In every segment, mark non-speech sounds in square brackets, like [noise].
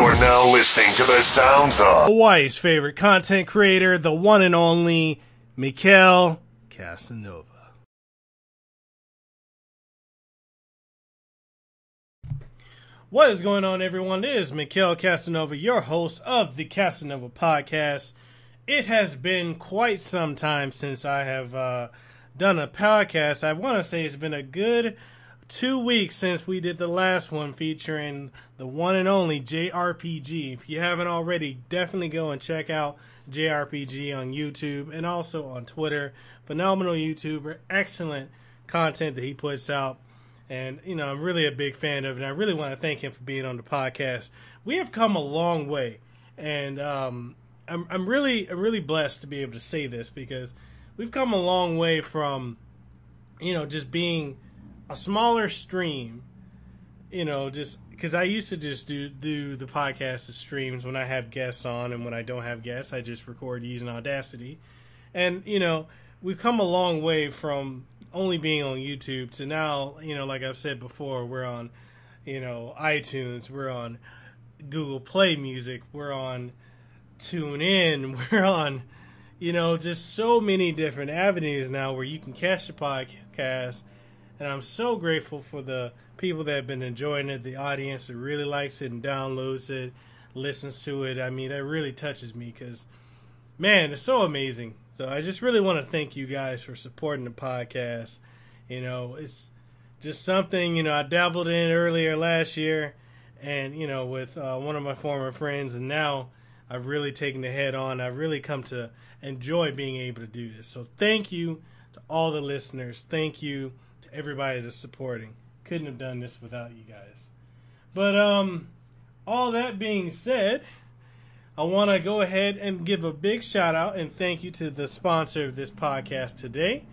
You're now listening to the sounds of Hawaii's favorite content creator, the one and only Mikael Kasanova. What is going on, everyone? It is Mikael Kasanova, your host of the Kasanova Podcast. It has been quite some time since I have uh, done a podcast. I want to say it's been a good two weeks since we did the last one featuring the one and only JRPG. If you haven't already, definitely go and check out JRPG on YouTube and also on Twitter. Phenomenal YouTuber, excellent content that he puts out. And, you know, I'm really a big fan of. And I really want to thank him for being on the podcast. We have come a long way. And um, I'm, I'm really I'm really blessed to be able to say this because we've come a long way from, you know, just being a smaller stream, you know, just because I used to just do do the podcast as streams when I have guests on, and when I don't have guests, I just record using Audacity, and you know, we've come a long way from only being on YouTube to now, you know, like I've said before, we're on, you know, iTunes, we're on Google Play Music, we're on TuneIn, [laughs] we're on, you know, just so many different avenues now where you can catch the podcast and I'm so grateful for the people that have been enjoying it, the audience that really likes it and downloads it, listens to it. I mean, that really touches me because, man, it's so amazing. So I just really want to thank you guys for supporting the podcast. You know, it's just something, you know, I dabbled in earlier last year and, you know, with uh, one of my former friends, and now I've really taken the head on. I've really come to enjoy being able to do this. So thank you to all the listeners. Thank you everybody that's supporting. Couldn't have done this without you guys. But um all that being said, I want to go ahead and give a big shout out and thank you to the sponsor of this podcast today.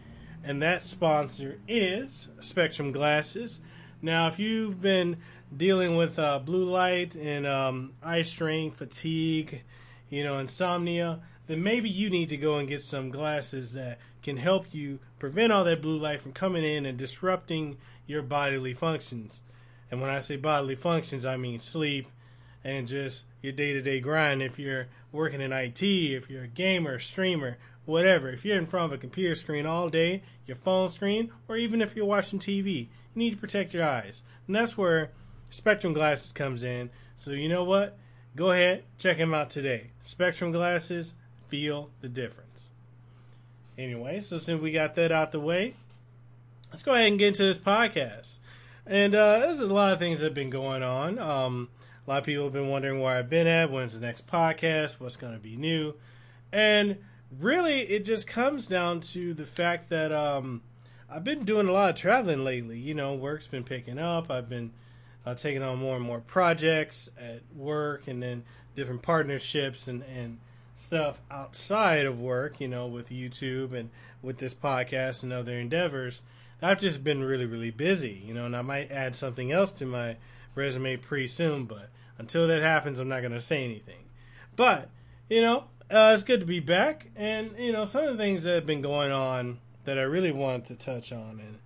And that sponsor is Spectrum Glasses. Now, if you've been dealing with uh, blue light and um, eye strain, fatigue, you know, insomnia, then maybe you need to go and get some glasses that can help you prevent all that blue light from coming in and disrupting your bodily functions. And when I say bodily functions, I mean sleep and just your day to day grind. If you're working in IT, if you're a gamer, streamer, whatever, if you're in front of a computer screen all day, your phone screen, or even if you're watching TV, you need to protect your eyes. And that's where Spectrum Glasses comes in. So you know what? Go ahead, check them out today. Spectrum Glasses, feel the difference. Anyway, so since we got that out the way, let's go ahead and get into this podcast. And uh, there's a lot of things that have been going on. Um, a lot of people have been wondering where I've been at, when's the next podcast, what's going to be new. And really, it just comes down to the fact that um, I've been doing a lot of traveling lately. You know, work's been picking up. I've been uh, taking on more and more projects at work and then different partnerships and, and stuff outside of work, you know, with YouTube and with this podcast and other endeavors, I've just been really, really busy, you know, and I might add something else to my resume pretty soon, but until that happens, I'm not going to say anything. But, you know, uh, it's good to be back, and, you know, some of the things that have been going on that I really want to touch on, and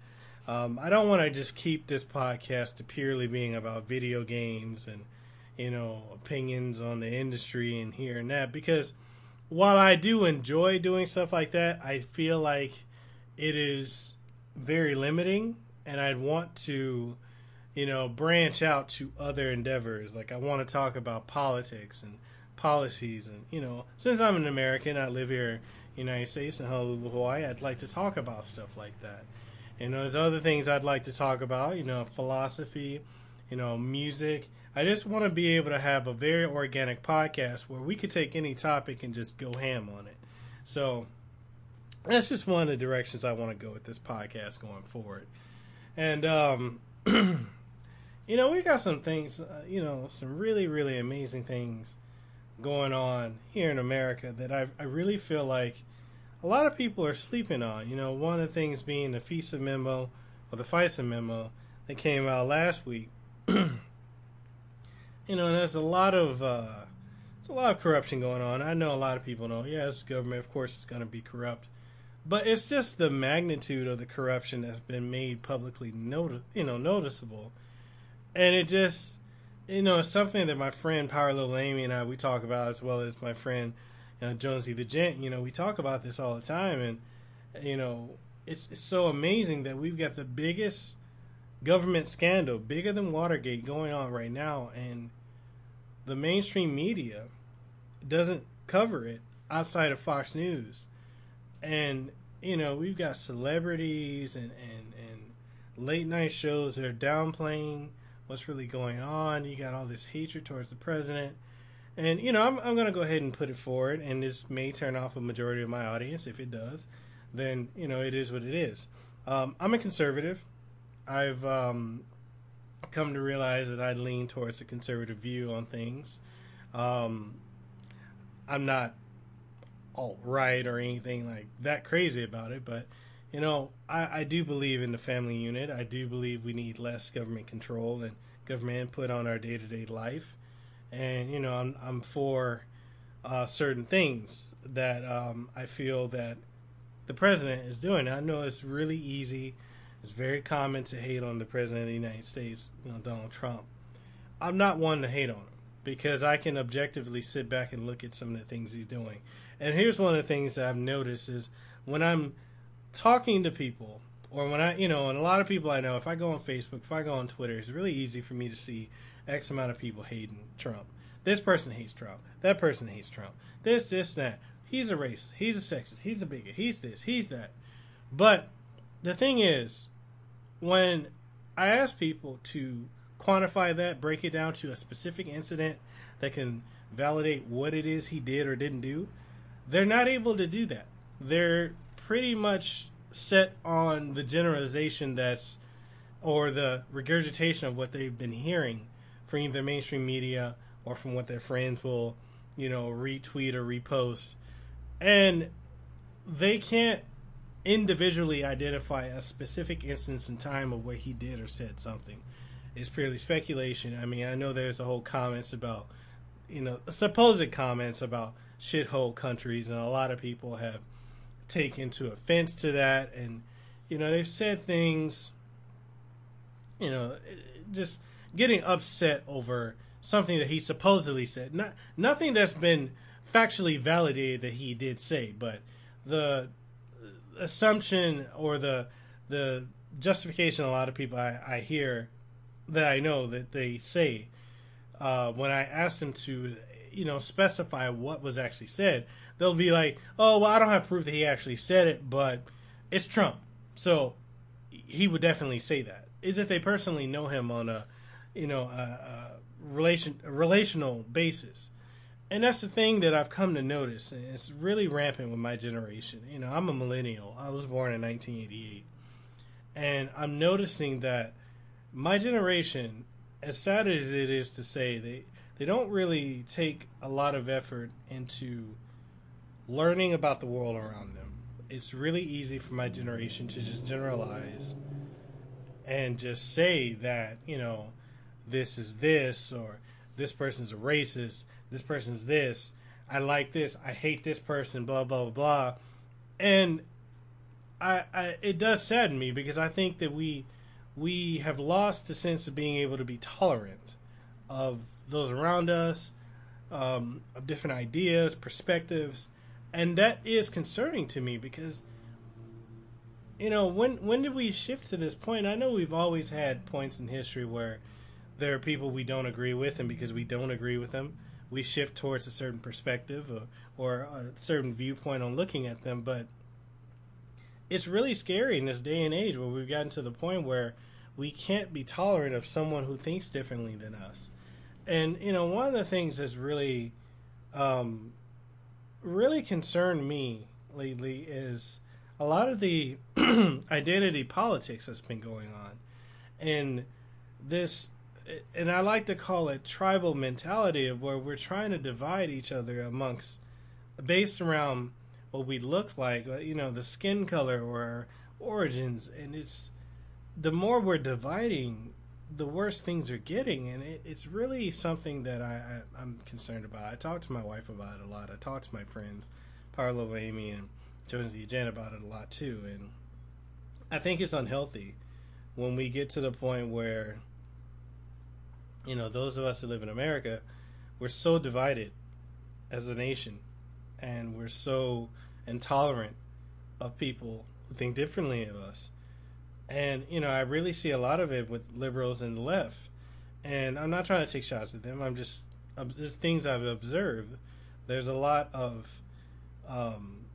um, I don't want to just keep this podcast to purely being about video games and, you know, opinions on the industry and here and that because while I do enjoy doing stuff like that, I feel like it is very limiting and I'd want to, you know, branch out to other endeavors. Like I want to talk about politics and policies and, you know, since I'm an American, I live here in the United States in Honolulu, Hawaii, I'd like to talk about stuff like that. You know, there's other things I'd like to talk about, you know, philosophy, you know, music, I just want to be able to have a very organic podcast where we could take any topic and just go ham on it. So that's just one of the directions I want to go with this podcast going forward. And um, [clears throat] you know, we got some things, uh, you know, some really really amazing things going on here in America that I I really feel like a lot of people are sleeping on. You know, one of the things being the FISA memo or the FISA memo that came out last week. [clears throat] you know, there's a lot of uh, there's a lot of corruption going on. I know a lot of people know, yeah, it's government. Of course, it's going to be corrupt, but it's just the magnitude of the corruption that's been made publicly noti- you know, noticeable, and it just you know, it's something that my friend Power Level Amy and I we talk about as well as my friend you know, Jonesy the Gent. You know, we talk about this all the time, and you know, it's it's so amazing that we've got the biggest government scandal, bigger than Watergate, going on right now, and the mainstream media doesn't cover it outside of Fox News, and you know, we've got celebrities and and and late night shows that are downplaying what's really going on. You got all this hatred towards the president. And, you know, I'm, I'm going to go ahead and put it forward, and this may turn off a majority of my audience. If it does, then, you know, it is what it is. Um, I'm a conservative. I've um, come to realize that I lean towards a conservative view on things. Um, I'm not alt right or anything like that crazy about it, but you know, I, I do believe in the family unit. I do believe we need less government control and government input on our day to day life. And you know, I'm I'm for uh, certain things that um, I feel that the president is doing. I know it's really easy. It's very common to hate on the president of the United States, you know, Donald Trump. I'm not one to hate on him because I can objectively sit back and look at some of the things he's doing. And here's one of the things that I've noticed is when I'm talking to people, or when I, you know, and a lot of people I know, if I go on Facebook, if I go on Twitter, it's really easy for me to see X amount of people hating Trump. This person hates Trump. That person hates Trump. This, this, that. He's a racist. He's a sexist. He's a bigot. He's this. He's that. But the thing is, when I ask people to quantify that, break it down to a specific incident that can validate what it is he did or didn't do, they're not able to do that. They're pretty much set on the generalization that's or the regurgitation of what they've been hearing from either mainstream media or from what their friends will, you know, retweet or repost. And they can't individually identify a specific instance in time of where he did or said something. It's purely speculation. I mean, I know there's a whole comments about, you know, supposed comments about shithole countries, and a lot of people have taken to offense to that, and you know they've said things, you know, just getting upset over something that he supposedly said. Not nothing that's been factually validated that he did say, but the assumption or the the justification a lot of people I, I hear that I know that they say uh, when I ask them to you know specify what was actually said, they'll be like, "Oh, well, I don't have proof that he actually said it, but it's Trump, so he would definitely say that." Is if they personally know him on a, you know, a, a relation a relational basis, and that's the thing that I've come to notice, and it's really rampant with my generation. You know, I'm a millennial. I was born in 1988, and I'm noticing that my generation, as sad as it is to say, they they don't really take a lot of effort into learning about the world around them. It's really easy for my generation to just generalize and just say that, you know, this is this or this person's a racist, this person's this, I like this, I hate this person, blah blah blah. And I, I it does sadden me because I think that we we have lost the sense of being able to be tolerant of those around us, um, of different ideas, perspectives, and that is concerning to me because you know when when did we shift to this point? I know we've always had points in history where there are people we don't agree with and because we don't agree with them we shift towards a certain perspective or, or a certain viewpoint on looking at them but it's really scary in this day and age where we've gotten to the point where we can't be tolerant of someone who thinks differently than us and you know one of the things that's really um, really concerned me lately is a lot of the [clears throat] identity politics that's been going on. And this, and I like to call it tribal mentality of where we're trying to divide each other amongst, based around what we look like, you know, the skin color or our origins. And it's, the more we're dividing, the worse things are getting, and it, it's really something that I, I am concerned about. I talk to my wife about it a lot. I talk to my friends, Parlo, Amy, and Jonesy Jen about it a lot too, and I think it's unhealthy when we get to the point where you know, those of us who live in America, we're so divided as a nation, and we're so intolerant of people who think differently of us. And you know, I really see a lot of it with liberals and the left. And I'm not trying to take shots at them. I'm just just things I've observed. There's a lot of um,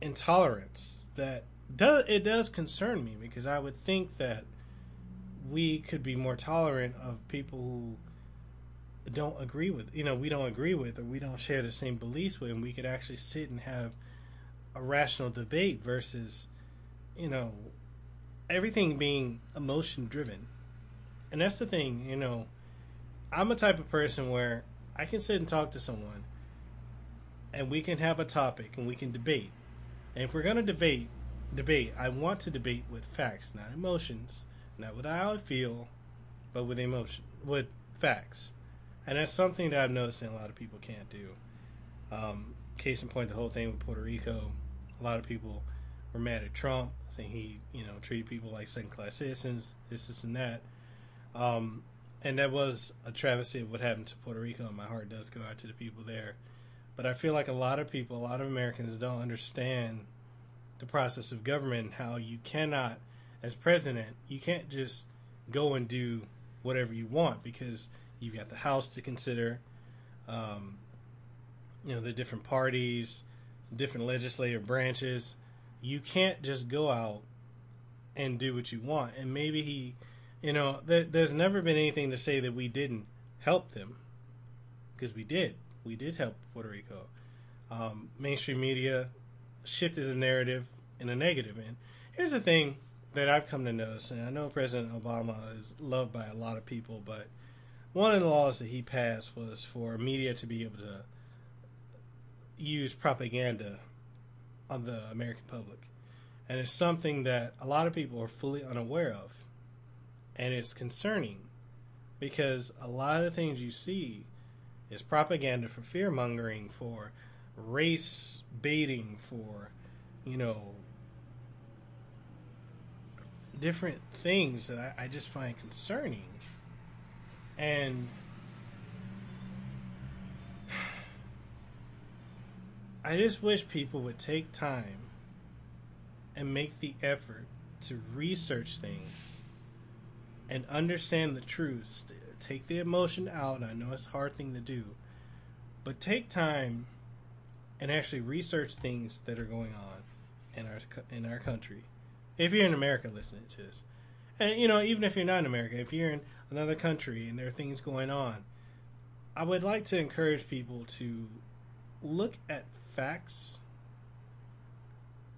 intolerance that does it does concern me because I would think that we could be more tolerant of people who don't agree with you know we don't agree with or we don't share the same beliefs with and we could actually sit and have a rational debate versus you know everything being emotion driven. And that's the thing you know i'm a type of person where i can sit and talk to someone and we can have a topic and we can debate. And if we're going to debate debate i want to debate with facts not emotions not with how i feel but with emotion with facts and that's something that I've noticed a lot of people can't do. Um, case in point, the whole thing with Puerto Rico, a lot of people were mad at Trump, saying he, you know, treated people like second class citizens, this, this, and that. Um, and that was a travesty of what happened to Puerto Rico, and my heart does go out to the people there. But I feel like a lot of people, a lot of Americans don't understand the process of government how you cannot, as president, you can't just go and do whatever you want because You've got the House to consider. Um, you know the different parties, different legislative branches. You can't just go out and do what you want. And maybe he, you know, th- there's never been anything to say that we didn't help them, because we did. We did help Puerto Rico. Um, mainstream media shifted the narrative in a negative. And here's the thing that I've come to notice, and I know President Obama is loved by a lot of people, but one of the laws that he passed was for media to be able to use propaganda on the American public. And it's something that a lot of people are fully unaware of. And it's concerning because a lot of the things you see is propaganda for fear mongering, for race baiting, for, you know, different things that I, I just find concerning. And [sighs] I just wish people would take time and make the effort to research things and understand the truth. Take the emotion out. I know it's a hard thing to do, but take time and actually research things that are going on in our in our country. If you're in America listening to this, and you know, even if you're not in America, if you're in another country and there are things going on, I would like to encourage people to look at facts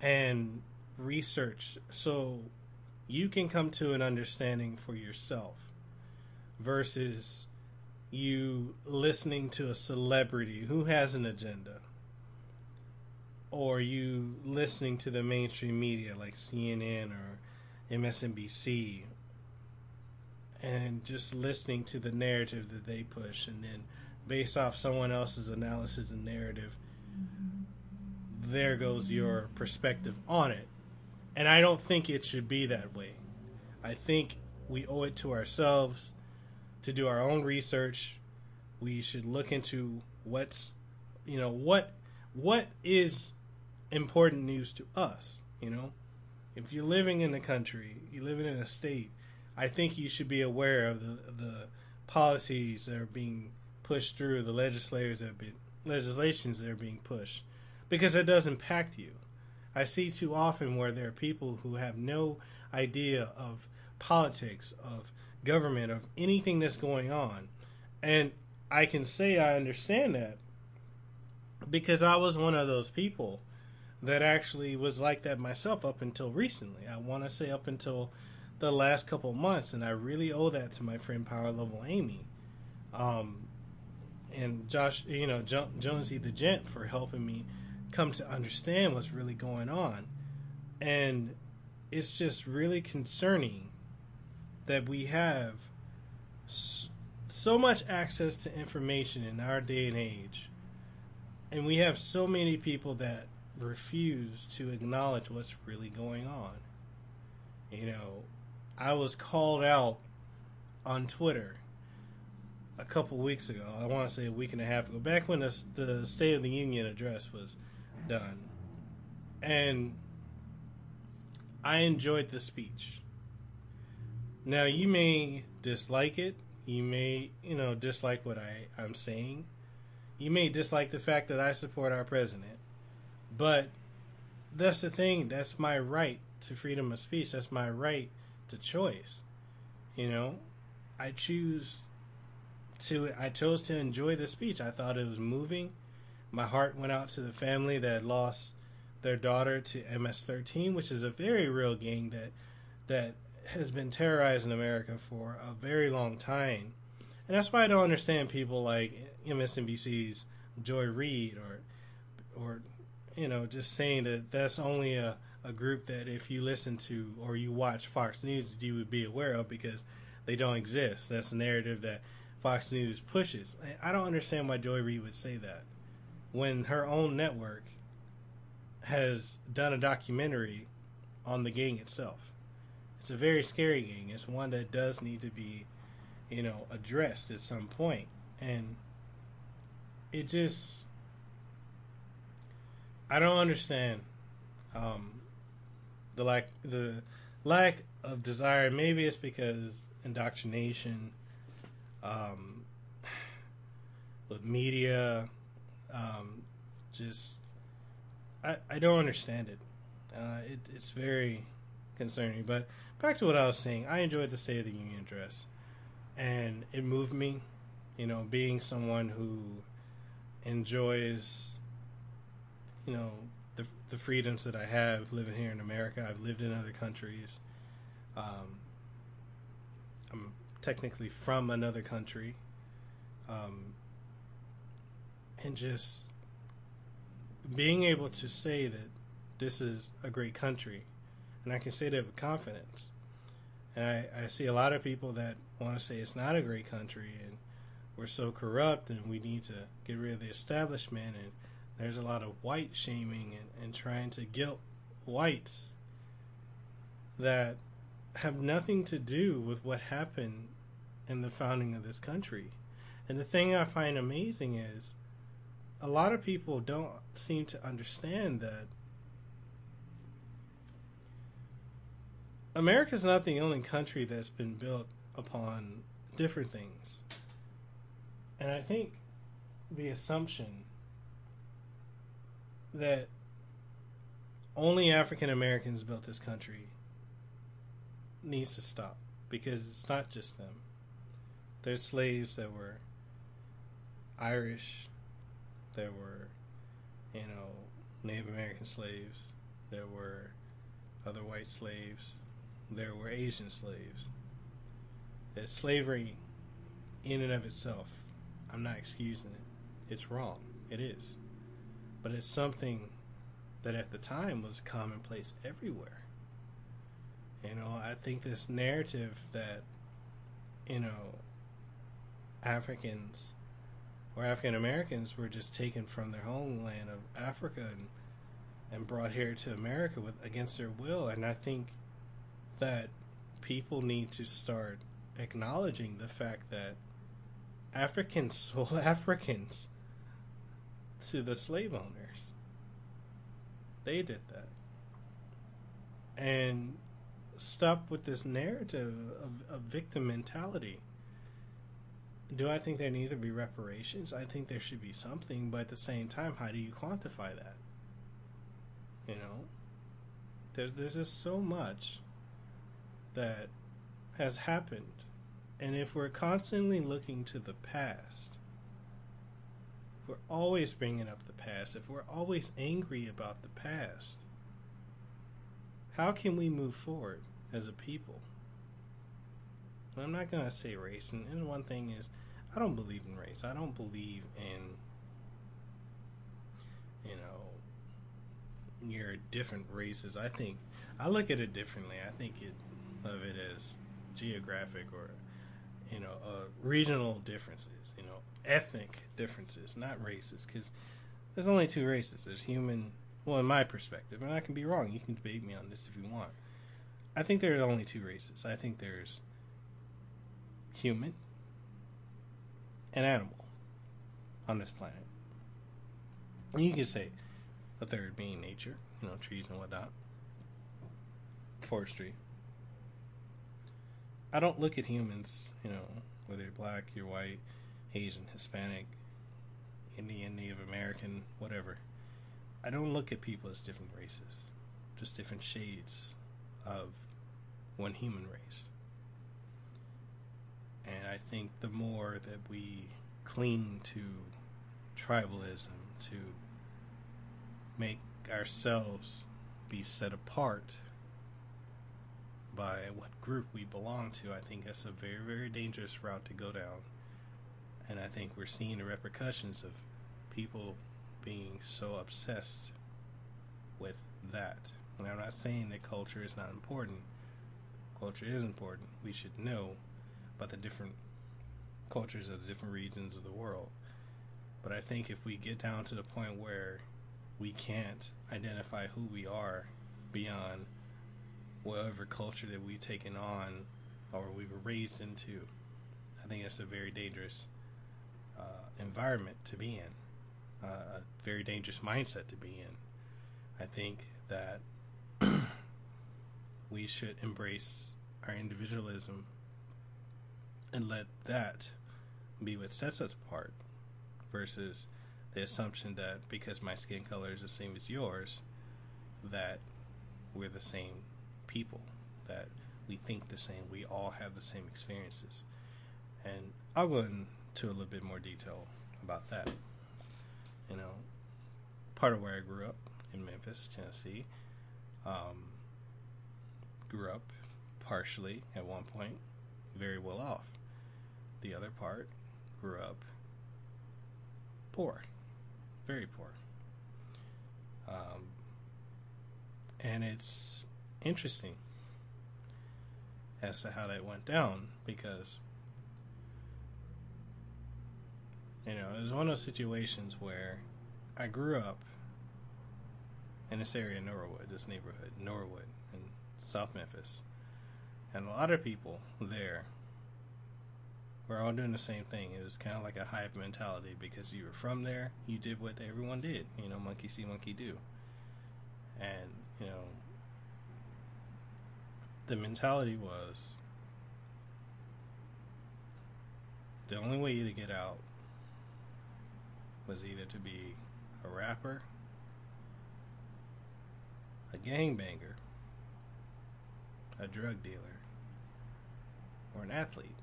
and research so you can come to an understanding for yourself versus you listening to a celebrity who has an agenda or you listening to the mainstream media like CNN or MSNBC and just listening to the narrative that they push? And then based off someone else's analysis and narrative there goes your perspective on it. And i don't think it should be that way. I think we owe it to ourselves to do our own research. We should look into what's you know what what is important news to us you know if you're living in a country you're living in a state I think you should be aware of the the policies that are being pushed through, the legislators that been legislations that are being pushed, because it does impact you. I see too often where there are people who have no idea of politics, of government, of anything that's going on. And I can say I understand that because I was one of those people that actually was like that myself up until recently. I want to say up until the last couple months, and I really owe that to my friend Power Level Amy, um, and Josh, you know, jo- Jonesy the Gent for helping me come to understand what's really going on, and it's just really concerning that we have so much access to information in our day and age, and we have so many people that refuse to acknowledge what's really going on. You know, I was called out on Twitter a couple weeks ago. I want to say a week and a half ago, back when the, the State of the Union address was done, and I enjoyed the speech. Now you may dislike it. You may, you know, dislike what I, I'm saying. You may dislike the fact that I support our president. But that's the thing. That's my right to freedom of speech. That's my right to choice. You know, I choose to I chose to enjoy the speech. I thought it was moving. My heart went out to the family that lost their daughter to MS-13, which is a very real gang that that has been terrorizing America for a very long time. And that's why I don't understand people like MSNBC's Joy Reid or or you know just saying that that's only a, a group that if you listen to or you watch Fox News you would be aware of because they don't exist. That's a narrative that Fox News pushes. I don't understand why Joy Reid would say that when her own network has done a documentary on the gang itself. It's a very scary gang. It's one that does need to be, you know, addressed at some point. And it just I don't understand um, the lack the lack of desire. Maybe it's because indoctrination um, with media, um, just I, I don't understand it. Uh, it. It's very concerning. But back to what I was saying, I enjoyed the State of the Union address, and it moved me. You know, being someone who enjoys, you know, the the freedoms that I have living here in America. I've lived in other countries. Um, I'm technically from another country, um, and just being able to say that this is a great country, and I can say that with confidence. And I, I see a lot of people that want to say it's not a great country and we're so corrupt and we need to get rid of the establishment and there's a lot of white shaming and, and trying to guilt whites that have nothing to do with what happened in the founding of this country. And the thing I find amazing is a lot of people don't seem to understand that America's not the only country that's been built upon different things. And I think the assumption that only African Americans built this country needs to stop because it's not just them. There's slaves that were Irish, there were, you know, Native American slaves, there were other white slaves, there were Asian slaves. That slavery, in and of itself, I'm not excusing it. It's wrong. It is. But it's something that at the time was commonplace everywhere. You know, I think this narrative that, you know, Africans or African Americans were just taken from their homeland of Africa and and brought here to America with against their will. And I think that people need to start acknowledging the fact that Africans [laughs] sold Africans to the slave owners. They did that. And stop with this narrative of, of victim mentality. Do I think there need to be reparations? I think there should be something, but at the same time, how do you quantify that? You know, there's there's just so much that has happened, and if we're constantly looking to the past, we're always bringing up the past, if we're always angry about the past, how can we move forward as a people? I'm not gonna say race, and, and one thing is, I don't believe in race. I don't believe in, you know, your different races. I think I look at it differently. I think it of it as geographic or you know uh, regional differences. You know, ethnic differences, not races, because there's only two races. There's human. Well, in my perspective, and I can be wrong. You can debate me on this if you want. I think there are only two races. I think there's human and animal on this planet. And you can say a third being nature, you know, trees and whatnot, forestry. I don't look at humans, you know, whether you're black, you're white, Asian, Hispanic, Indian, Native American, whatever. I don't look at people as different races, just different shades of one human race. And I think the more that we cling to tribalism, to make ourselves be set apart by what group we belong to, I think that's a very, very dangerous route to go down. And I think we're seeing the repercussions of people being so obsessed with that. And I'm not saying that culture is not important. Culture is important. We should know about the different cultures of the different regions of the world. But I think if we get down to the point where we can't identify who we are beyond whatever culture that we've taken on or we were raised into, I think it's a very dangerous uh, environment to be in, uh, a very dangerous mindset to be in. I think that [clears throat] we should embrace our individualism and let that be what sets us apart versus the assumption that because my skin color is the same as yours, that we're the same people, that we think the same, we all have the same experiences. And I'll go into a little bit more detail about that. You know, part of where I grew up in Memphis, Tennessee, um, grew up partially at one point very well off. The other part grew up poor, very poor. Um, and it's interesting as to how that went down because, you know, it was one of those situations where I grew up in this area, Norwood, this neighborhood, Norwood, in South Memphis. And a lot of people there we're all doing the same thing. It was kind of like a hype mentality because you were from there, you did what everyone did. You know, monkey see, monkey do. And, you know, the mentality was the only way you to get out was either to be a rapper, a gangbanger, a drug dealer, or an athlete.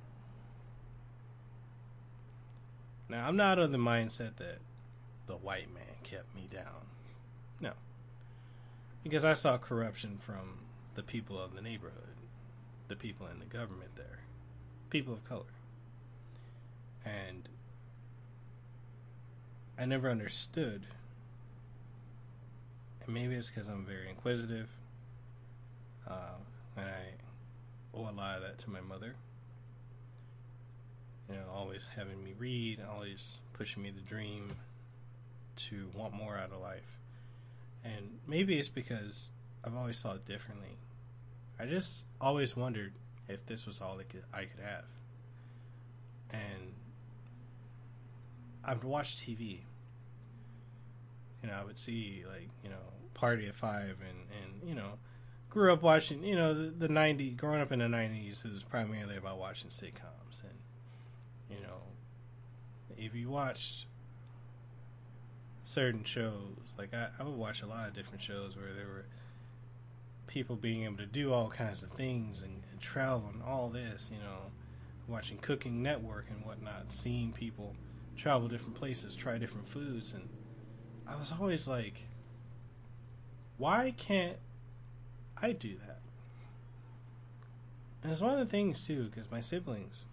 Now, I'm not of the mindset that the white man kept me down. No. Because I saw corruption from the people of the neighborhood, the people in the government there, people of color. And I never understood. And maybe it's because I'm very inquisitive. Uh, and I owe a lot of that to my mother you know, always having me read, always pushing me to dream, to want more out of life. And maybe it's because I've always thought differently. I just always wondered if this was all I could, I could have. And I would watch TV. You know, I would see like you know Party of Five, and and you know, grew up watching you know the, the '90s. Growing up in the '90s, it was primarily about watching sitcoms, and you know, if you watched certain shows, like I, I would watch a lot of different shows where there were people being able to do all kinds of things and, and travel and all this, you know, watching Cooking Network and whatnot, seeing people travel different places, try different foods, and I was always like, why can't I do that? And it's one of the things too, because my siblings,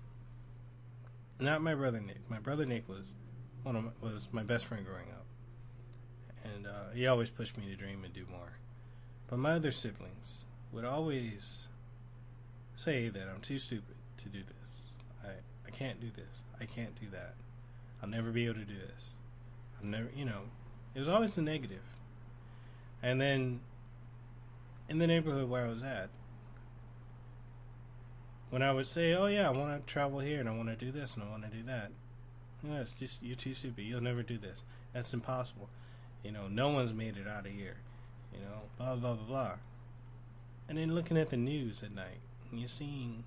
not my brother Nick. My brother Nick was one of my, was my best friend growing up, and uh, he always pushed me to dream and do more. But my other siblings would always say that I'm too stupid to do this. I I can't do this. I can't do that. I'll never be able to do this. I'm never, you know, it was always the negative. And then in the neighborhood where I was at, when I would say, "Oh yeah, I want to travel here and I want to do this and I want to do that," No, it's just you're too stupid. You'll never do this. That's impossible. You know, no one's made it out of here. You know, blah blah blah blah. And then looking at the news at night, you're seeing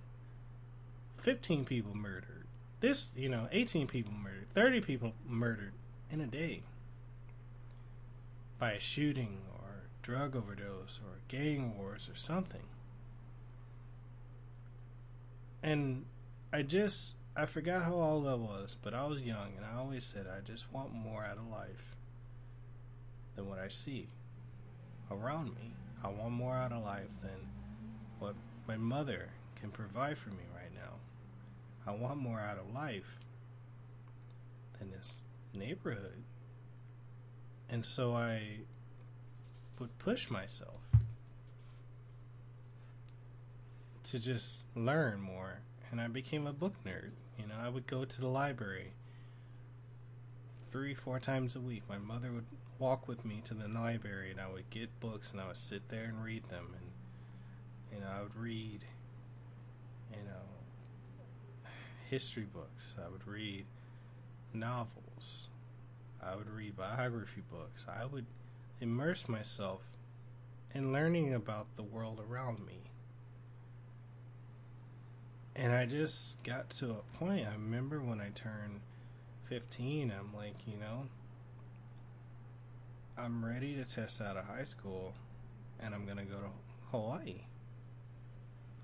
15 people murdered. This, you know, 18 people murdered, 30 people murdered in a day by a shooting or drug overdose or gang wars or something. And I just I forgot how old I was, but I was young and I always said I just want more out of life than what I see around me. I want more out of life than what my mother can provide for me right now. I want more out of life than this neighborhood. And so I would push myself to just learn more. And I became a book nerd. You know, I would go to the library three, four times a week. My mother would walk with me to the library and I would get books and I would sit there and read them. And, you know, I would read, you know, history books. I would read novels. I would read biography books. I would immerse myself in learning about the world around me. And I just got to a point. I remember when I turned 15, I'm like, you know, I'm ready to test out of high school and I'm going to go to Hawaii.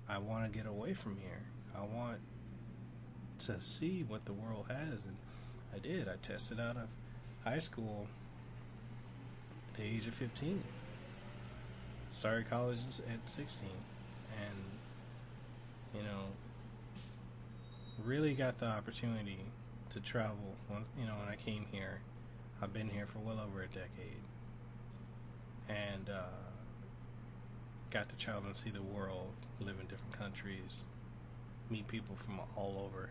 I want to get away from here. I want to see what the world has. And I did. I tested out of high school at the age of 15. Started college at 16. And, you know, really got the opportunity to travel. When, you know, when I came here, I've been here for well over a decade. And, uh, got to travel and see the world, live in different countries, meet people from all over.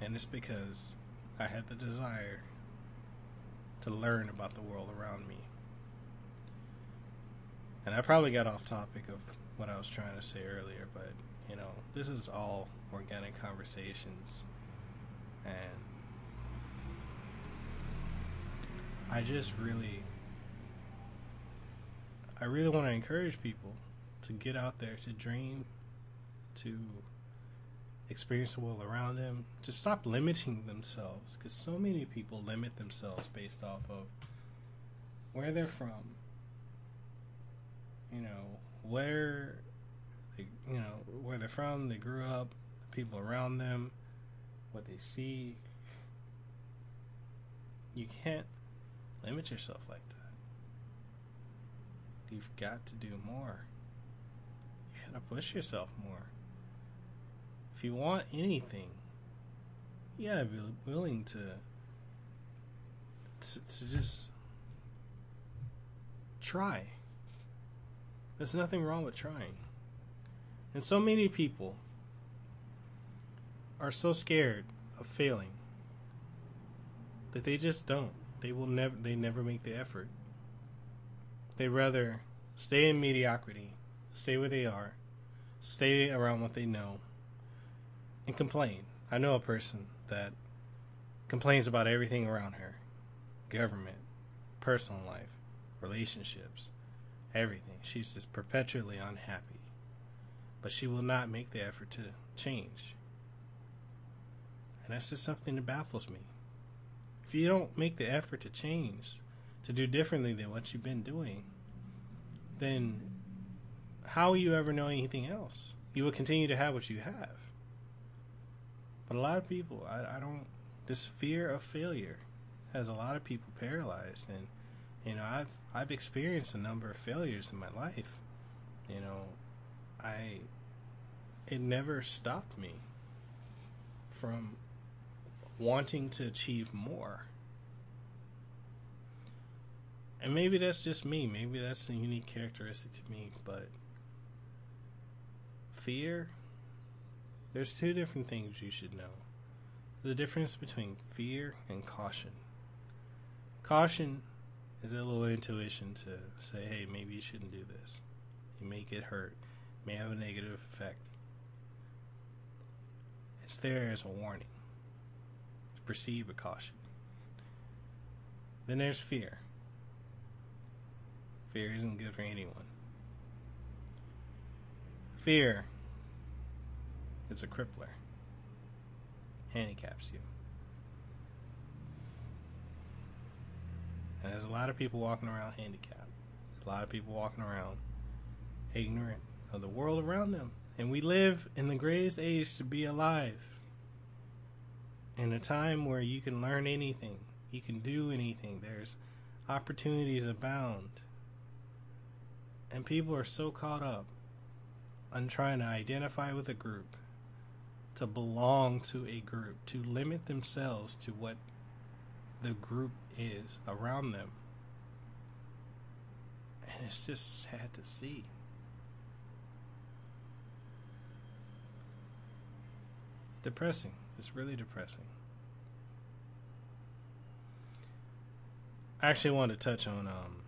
And it's because I had the desire to learn about the world around me. And I probably got off topic of what I was trying to say earlier, but you know, this is all organic conversations. And I just really I really want to encourage people to get out there to dream, to experience the world around them, to stop limiting themselves because so many people limit themselves based off of where they're from, you know, where they, you know, where they're from, they grew up, the people around them, what they see. You can't limit yourself like that. You've got to do more. You gotta push yourself more. If you want anything, you gotta be willing to to, to just try. There's nothing wrong with trying. And so many people are so scared of failing that they just don't. They will never they never make the effort. They rather stay in mediocrity, stay where they are, stay around what they know, and complain. I know a person that complains about everything around her government, personal life, relationships, everything. She's just perpetually unhappy. But she will not make the effort to change. And that's just something that baffles me. If you don't make the effort to change, to do differently than what you've been doing, then how will you ever know anything else? You will continue to have what you have. But a lot of people, I, I don't, this fear of failure has a lot of people paralyzed. And, you know, I've, I've experienced a number of failures in my life. You know, I, it never stopped me from wanting to achieve more. And maybe that's just me. Maybe that's a unique characteristic to me. But fear, there's two different things you should know. The difference between fear and caution. Caution is a little intuition to say, hey, maybe you shouldn't do this. You may get hurt, may have a negative effect. It's there as a warning proceed with caution. Then there's fear. Fear isn't good for anyone. Fear is a crippler, handicaps you. And there's a lot of people walking around handicapped. A lot of people walking around ignorant of the world around them. And we live in the greatest age to be alive. In a time where you can learn anything, you can do anything, there's opportunities abound. And people are so caught up on trying to identify with a group, to belong to a group, to limit themselves to what the group is around them. And it's just sad to see. Depressing. It's really depressing. I actually wanted to touch on um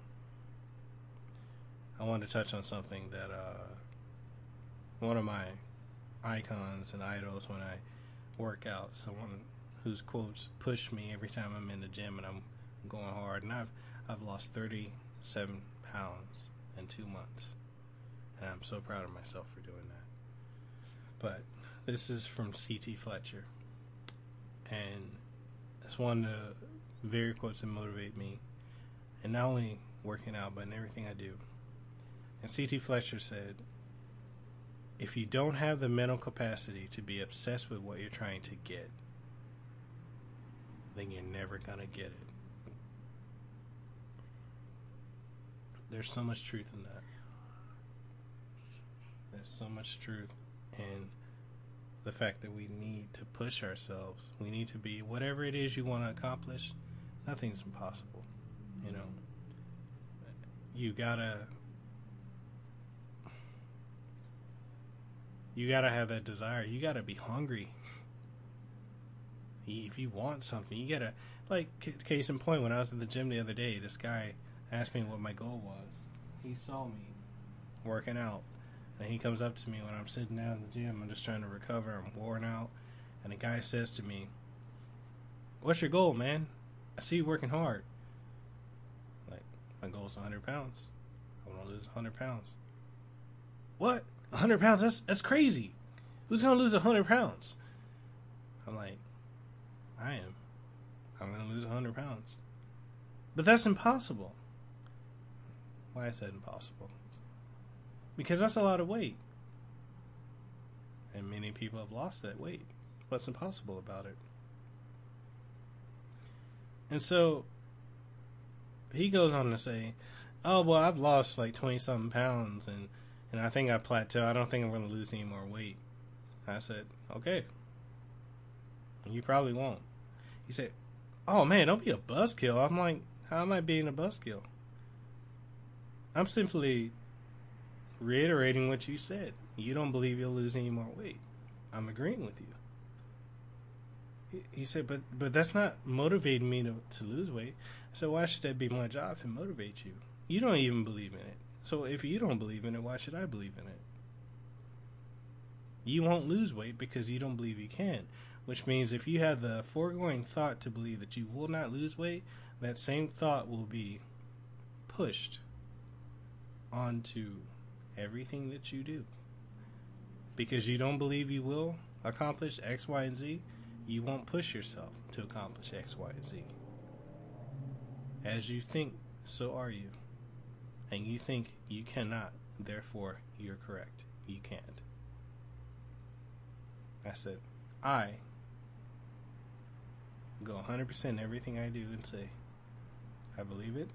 I wanted to touch on something that uh one of my icons and idols when I work out, someone whose quotes push me every time I'm in the gym and I'm going hard and I've I've lost 37 pounds in 2 months. And I'm so proud of myself for doing that. But this is from C.T. Fletcher. And it's one of the very quotes that motivate me. And not only working out, but in everything I do. And C.T. Fletcher said, if you don't have the mental capacity to be obsessed with what you're trying to get, then you're never to get it. There's so much truth in that. There's so much truth in the fact that we need to push ourselves. We need to be whatever it is you want to accomplish. Nothing's impossible. You know, you gotta you gotta have that desire. You gotta be hungry. If you want something, you gotta like case in point. When I was at the gym the other day, this guy asked me what my goal was. He saw me working out, and he comes up to me when I'm sitting down in the gym. I'm just trying to recover. I'm worn out, and the guy says to me, "What's your goal, man? I see you working hard." Like my goal is 100 pounds. I want to lose 100 pounds. What? 100 pounds? That's that's crazy. Who's gonna lose 100 pounds? I'm like, I am. I'm gonna lose 100 pounds. But that's impossible. Why is that impossible? Because that's a lot of weight. And many people have lost that weight. What's impossible about it? And so he goes on to say, Oh, well, I've lost like 20 something pounds and and I think I plateau. I don't think I'm going to lose any more weight. I said, okay. You probably won't. He said, oh man, don't be a buzzkill. I'm like, how am I being a buzzkill? I'm simply reiterating what you said. You don't believe you'll lose any more weight. I'm agreeing with you. He, said, but but that's not motivating me to, to lose weight. So why should that be my job to motivate you? You don't even believe in it. So if you don't believe in it, why should I believe in it? You won't lose weight because you don't believe you can. Which means if you have the foregoing thought to believe that you will not lose weight, that same thought will be pushed onto everything that you do. Because you don't believe you will accomplish X, Y, and Z, you won't push yourself to accomplish X, Y, and Z. As you think, so are you and you think you cannot, therefore you're correct. You can't. I said, I go 100% everything I do and say, I believe it,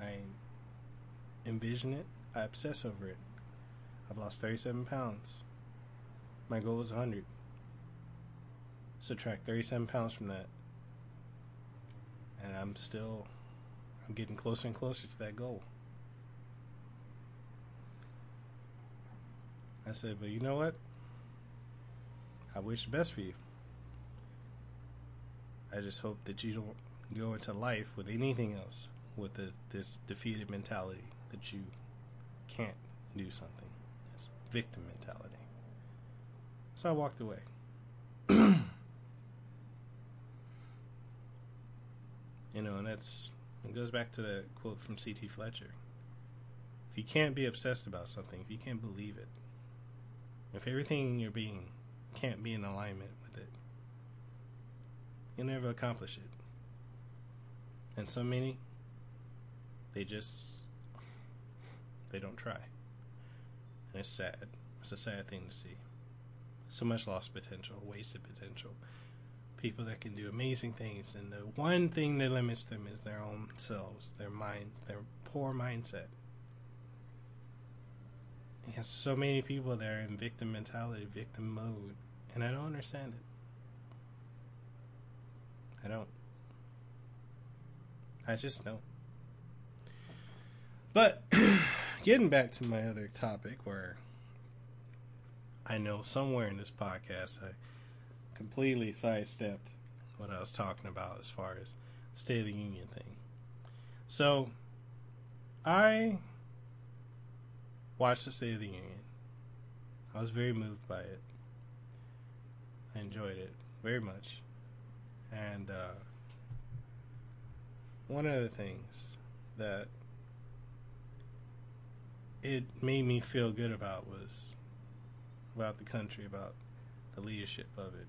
I envision it, I obsess over it. I've lost 37 pounds. My goal is 100. Subtract 37 pounds from that. And I'm still I'm getting closer and closer to that goal. I said, but you know what? I wish the best for you. I just hope that you don't go into life with anything else with the, this defeated mentality that you can't do something. This victim mentality. So I walked away. [clears throat] You know, and that's it goes back to the quote from C.T. Fletcher. If you can't be obsessed about something, if you can't believe it, if everything in your being can't be in alignment with it, you'll never accomplish it. And so many, they just, they don't try. And it's sad. It's a sad thing to see. So much lost potential, wasted potential. People that can do amazing things, and the one thing that limits them is their own selves, their minds, their poor mindset. He has so many people that are in victim mentality, victim mode, and I don't understand it. I don't. I just don't. But [clears throat] getting back to my other topic, where I know somewhere in this podcast I completely sidestepped what I was talking about as far as State of the Union thing. So I watched the State of the Union. I was very moved by it. I enjoyed it very much. And uh, one of the things that it made me feel good about was about the country, about the leadership of it.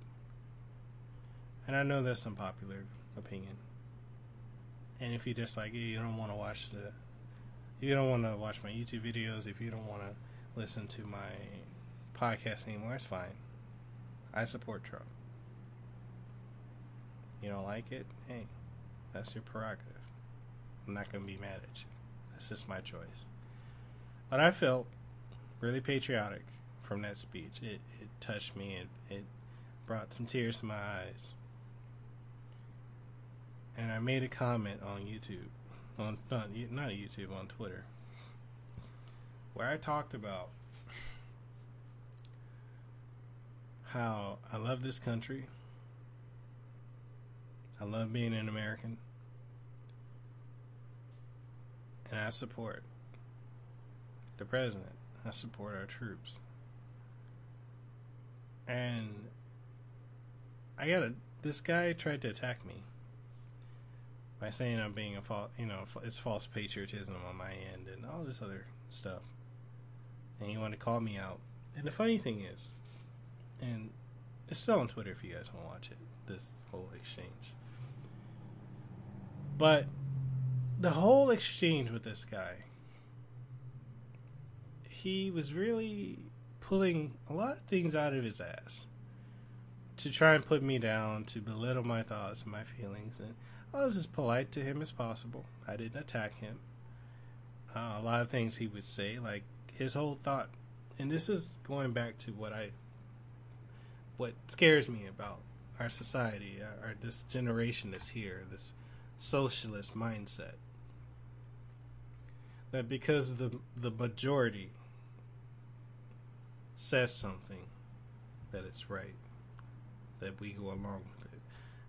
And I know that's unpopular opinion. And if you just like you don't want to watch the if you don't want to watch my YouTube videos, if you don't want to listen to my podcast anymore, it's fine. I support Trump. You don't like it? Hey, that's your prerogative. I'm not going to be mad at you. That's just my choice. But I felt really patriotic from that speech. It, it touched me. It, it brought some tears to my eyes. And I made a comment on YouTube on not not YouTube on Twitter where I talked about how I love this country. I love being an American. And I support the president. I support our troops. And I got a this guy tried to attack me by saying I'm being a false, you know, it's false patriotism on my end and all this other stuff. And he wanted to call me out. And the funny thing is, and it's still on Twitter if you guys want to watch it, this whole exchange. But the whole exchange with this guy, he was really pulling a lot of things out of his ass to try and put me down, to belittle my thoughts and my feelings. And I was as polite to him as possible. I didn't attack him. Uh, a lot of things he would say, like his whole thought, and this is going back to what I, what scares me about our society, our, our this generation that's here, this socialist mindset. That because the the majority says something, that it's right, that we go along with it.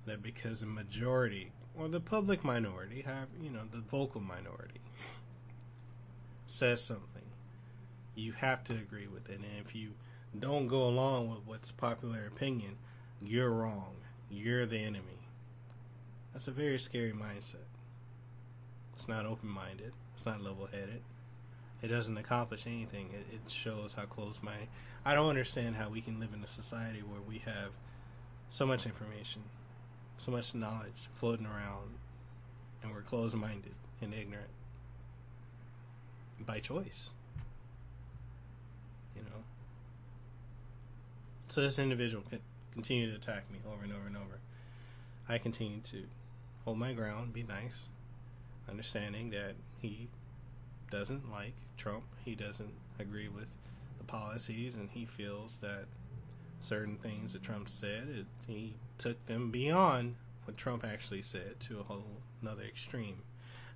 That because the majority or the public minority, have you know, the vocal minority says something, you have to agree with it. And if you don't go along with what's popular opinion, you're wrong. You're the enemy. That's a very scary mindset. It's not open minded. It's not level headed. It doesn't accomplish anything. It, it shows how close minded. I don't understand how we can live in a society where we have so much information so much knowledge floating around, and we're closed minded and ignorant by choice. You know? So this individual can continue to attack me over and over and over. I continue to hold my ground, be nice, understanding that he doesn't like Trump, he doesn't agree with the policies, and he feels that certain things that Trump said, it, he took them beyond what Trump actually said to a whole another extreme.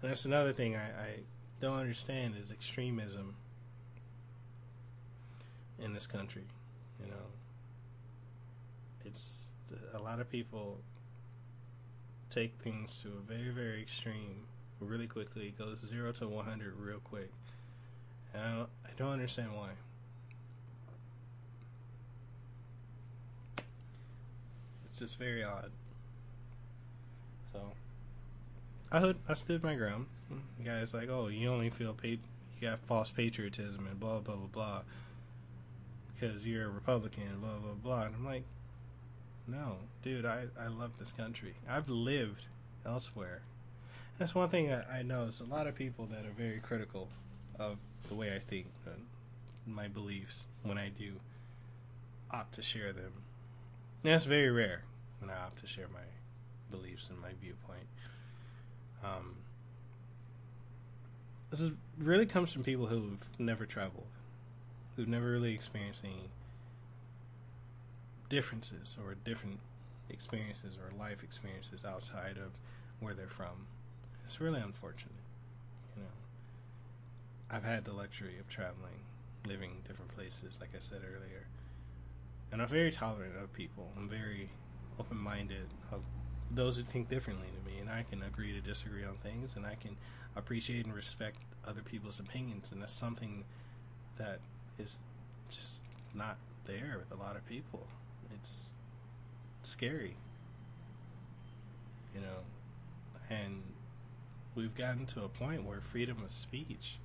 And that's another thing I, I don't understand is extremism in this country. You know, it's a lot of people take things to a very, very extreme really quickly. It goes zero to 100 real quick. And I don't, I don't understand why. It's just very odd. So, I hood, I stood my ground. The guy's like, "Oh, you only feel paid. You got false patriotism and blah blah blah blah because you're a Republican." Blah blah blah. And I'm like, "No, dude. I I love this country. I've lived elsewhere. That's one thing I, I know. Is a lot of people that are very critical of the way I think, and my beliefs when I do opt to share them. And that's very rare when I opt to share my beliefs and my viewpoint. Um, this is, really comes from people who've never traveled, who've never really experienced any differences or different experiences or life experiences outside of where they're from. It's really unfortunate. You know, I've had the luxury of traveling, living different places, like I said earlier, and I'm very tolerant of people. I'm very open-minded of those who think differently to me, and I can agree to disagree on things, and I can appreciate and respect other people's opinions, and that's something that is just not there with a lot of people. It's scary, you know, and we've gotten to a point where freedom of speech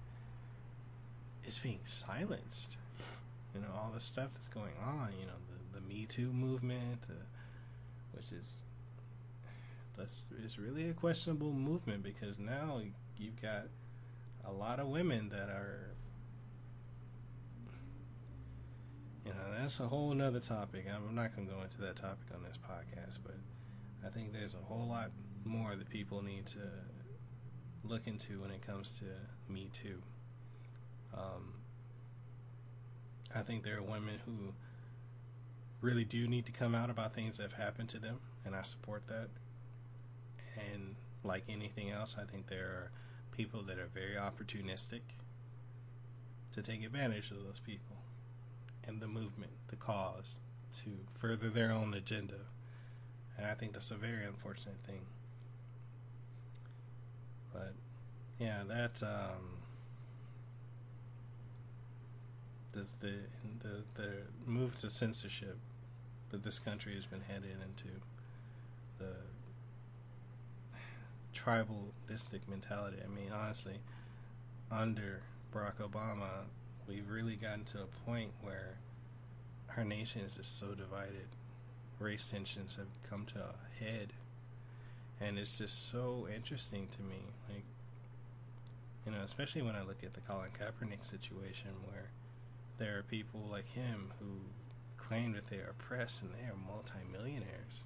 is being silenced. You know, all the stuff that's going on, you know, the, the Me Too movement, uh, which is that's is really a questionable movement because now you've got a lot of women that are you know that's a whole nother topic i'm not going to go into that topic on this podcast but i think there's a whole lot more that people need to look into when it comes to me too um, i think there are women who really do need to come out about things that have happened to them and i support that and like anything else, I think there are people that are very opportunistic to take advantage of those people and the movement, the cause, to further their own agenda. And I think that's a very unfortunate thing. But yeah, that um, the the the the move to censorship that this country has been headed into, the tribalistic mentality. I mean, honestly, under Barack Obama, we've really gotten to a point where our nation is just so divided. Race tensions have come to a head. And it's just so interesting to me. Like, you know, especially when I look at the Colin Kaepernick situation where there are people like him who claim that they are oppressed and they are multimillionaires.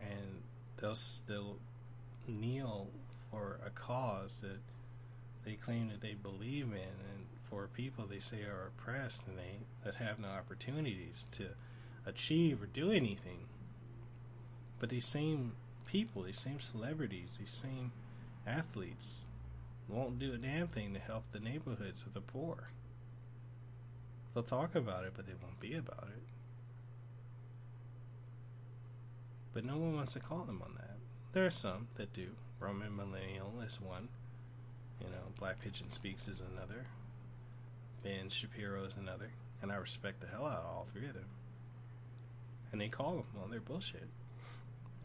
And they'll still kneel for a cause that they claim that they believe in and for people they say are oppressed and they that have no opportunities to achieve or do anything but these same people these same celebrities these same athletes won't do a damn thing to help the neighborhoods of the poor they'll talk about it but they won't be about it but no one wants to call them on that. There are some that do. Roaming Millennial is one. You know, Black Pigeon Speaks is another. Ben Shapiro is another. And I respect the hell out of all three of them. And they call them on their bullshit.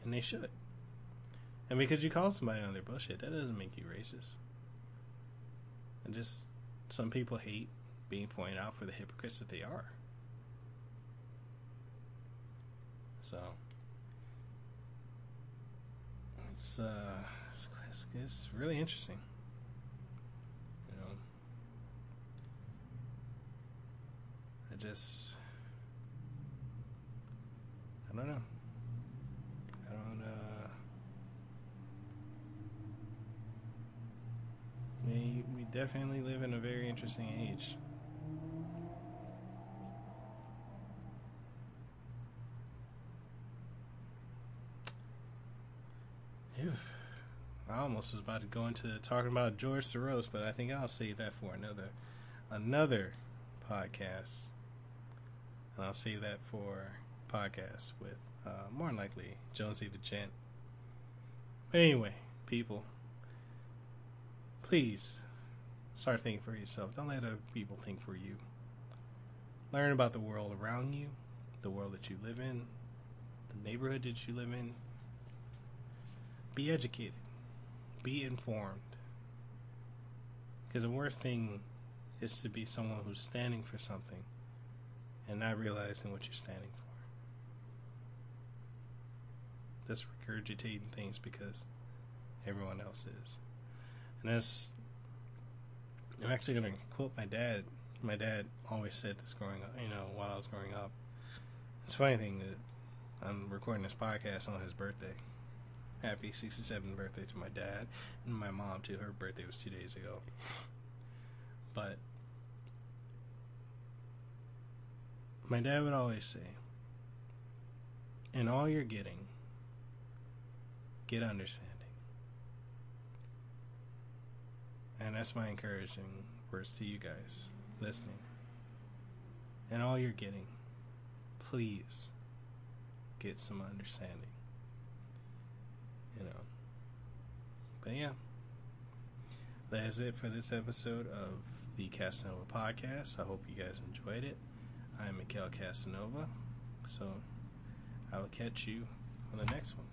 And they should. And because you call somebody on their bullshit, that doesn't make you racist. And just some people hate being pointed out for the hypocrites that they are. So it's uh, it's, it's, it's really interesting. You know, I just I don't know. I don't. Uh, we we definitely live in a very interesting age. I almost was about to go into talking about George Soros, but I think I'll save that for another another podcast. And I'll save that for podcasts with uh, more than likely Jonesy the Gent. But anyway, people, please start thinking for yourself. Don't let other people think for you. Learn about the world around you, the world that you live in, the neighborhood that you live in, be educated, be informed. Because the worst thing is to be someone who's standing for something and not realizing what you're standing for. Just regurgitating things because everyone else is. And that's. I'm actually going to quote my dad. My dad always said this growing up, you know, while I was growing up. It's a funny thing that I'm recording this podcast on his birthday. Happy 67th birthday to my dad and my mom, too. Her birthday was two days ago. But my dad would always say, in all your getting, get understanding. And that's my encouraging words to you guys listening. And all your getting, please get some understanding. You know. But yeah. That's it for this episode of the Kasanova Podcast. I hope you guys enjoyed it. I'm Mikhail Kasanova. So I will catch you on the next one.